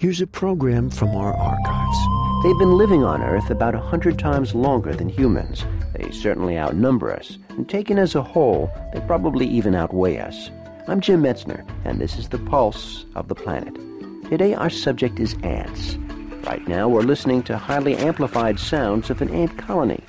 Here's a program from our archives. They've been living on Earth about a hundred times longer than humans. They certainly outnumber us, and taken as a whole, they probably even outweigh us. I'm Jim Metzner, and this is the pulse of the planet. Today, our subject is ants. Right now, we're listening to highly amplified sounds of an ant colony.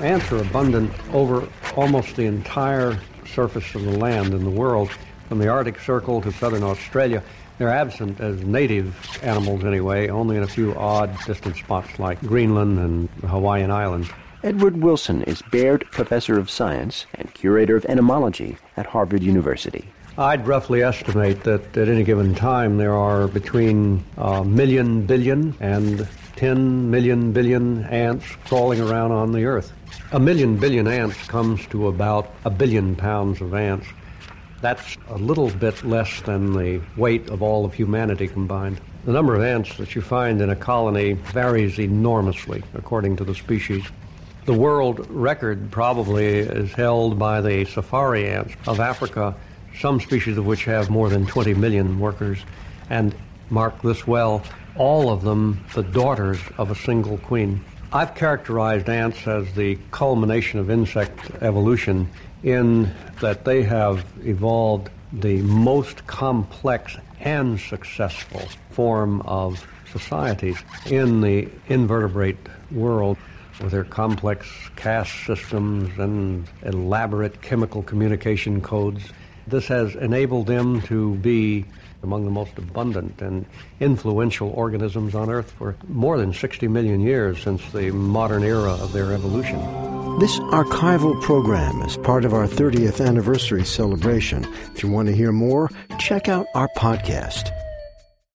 Ants are abundant over almost the entire surface of the land in the world, from the Arctic Circle to southern Australia. They're absent as native animals anyway, only in a few odd distant spots like Greenland and the Hawaiian Islands. Edward Wilson is Baird Professor of Science and Curator of Entomology at Harvard University. I'd roughly estimate that at any given time there are between a million billion and 10 million billion ants crawling around on the earth. A million billion ants comes to about a billion pounds of ants. That's a little bit less than the weight of all of humanity combined. The number of ants that you find in a colony varies enormously according to the species. The world record probably is held by the safari ants of Africa, some species of which have more than 20 million workers. And mark this well, all of them the daughters of a single queen. I've characterized ants as the culmination of insect evolution in that they have evolved the most complex and successful form of societies in the invertebrate world with their complex caste systems and elaborate chemical communication codes. This has enabled them to be among the most abundant and influential organisms on Earth for more than 60 million years since the modern era of their evolution. This archival program is part of our 30th anniversary celebration. If you want to hear more, check out our podcast.